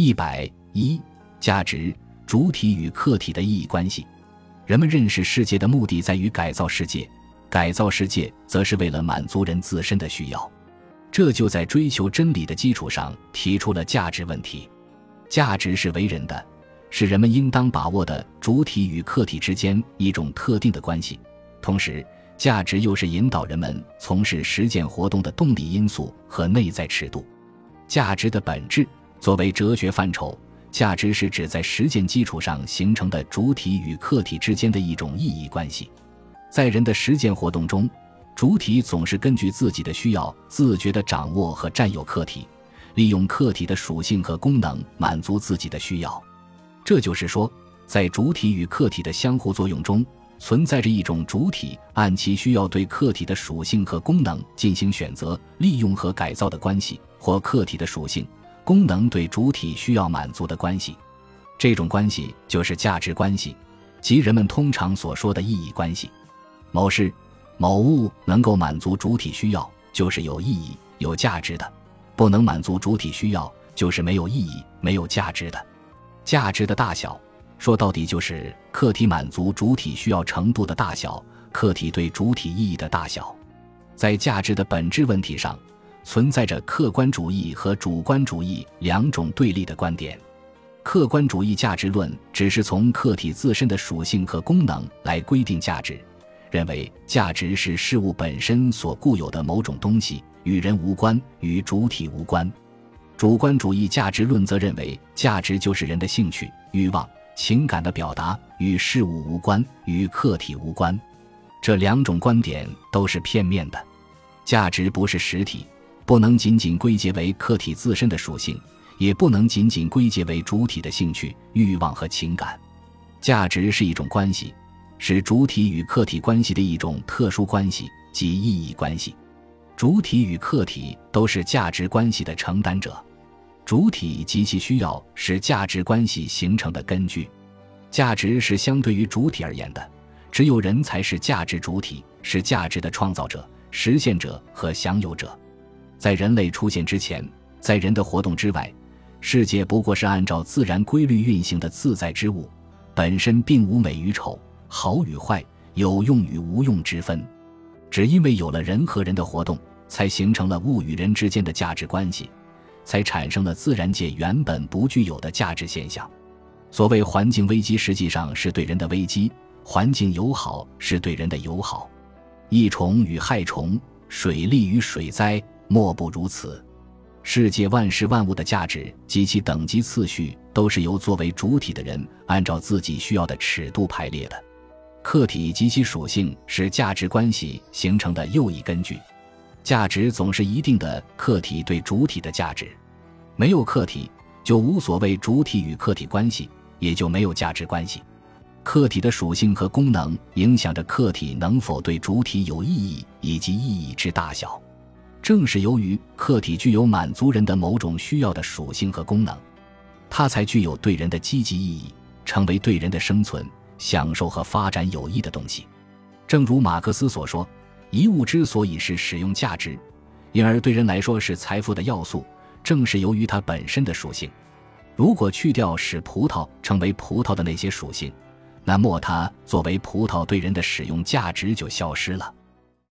一百一，价值主体与客体的意义关系。人们认识世界的目的在于改造世界，改造世界则是为了满足人自身的需要。这就在追求真理的基础上提出了价值问题。价值是为人的，是人们应当把握的主体与客体之间一种特定的关系。同时，价值又是引导人们从事实践活动的动力因素和内在尺度。价值的本质。作为哲学范畴，价值是指在实践基础上形成的主体与客体之间的一种意义关系。在人的实践活动中，主体总是根据自己的需要自觉地掌握和占有客体，利用客体的属性和功能满足自己的需要。这就是说，在主体与客体的相互作用中，存在着一种主体按其需要对客体的属性和功能进行选择、利用和改造的关系，或客体的属性。功能对主体需要满足的关系，这种关系就是价值关系，即人们通常所说的意义关系。某事、某物能够满足主体需要，就是有意义、有价值的；不能满足主体需要，就是没有意义、没有价值的。价值的大小，说到底就是客体满足主体需要程度的大小，客体对主体意义的大小。在价值的本质问题上。存在着客观主义和主观主义两种对立的观点。客观主义价值论只是从客体自身的属性和功能来规定价值，认为价值是事物本身所固有的某种东西，与人无关，与主体无关。主观主义价值论则认为价值就是人的兴趣、欲望、情感的表达，与事物无关，与客体无关。这两种观点都是片面的，价值不是实体。不能仅仅归结为客体自身的属性，也不能仅仅归结为主体的兴趣、欲望和情感。价值是一种关系，是主体与客体关系的一种特殊关系及意义关系。主体与客体都是价值关系的承担者，主体及其需要是价值关系形成的根据。价值是相对于主体而言的，只有人才是价值主体，是价值的创造者、实现者和享有者。在人类出现之前，在人的活动之外，世界不过是按照自然规律运行的自在之物，本身并无美与丑、好与坏、有用与无用之分。只因为有了人和人的活动，才形成了物与人之间的价值关系，才产生了自然界原本不具有的价值现象。所谓环境危机，实际上是对人的危机；环境友好是对人的友好。益虫与害虫，水利与水灾。莫不如此，世界万事万物的价值及其等级次序，都是由作为主体的人按照自己需要的尺度排列的。客体及其属性是价值关系形成的又一根据。价值总是一定的客体对主体的价值，没有客体就无所谓主体与客体关系，也就没有价值关系。客体的属性和功能影响着客体能否对主体有意义以及意义之大小。正是由于客体具有满足人的某种需要的属性和功能，它才具有对人的积极意义，成为对人的生存、享受和发展有益的东西。正如马克思所说：“一物之所以是使用价值，因而对人来说是财富的要素，正是由于它本身的属性。如果去掉使葡萄成为葡萄的那些属性，那么它作为葡萄对人的使用价值就消失了。”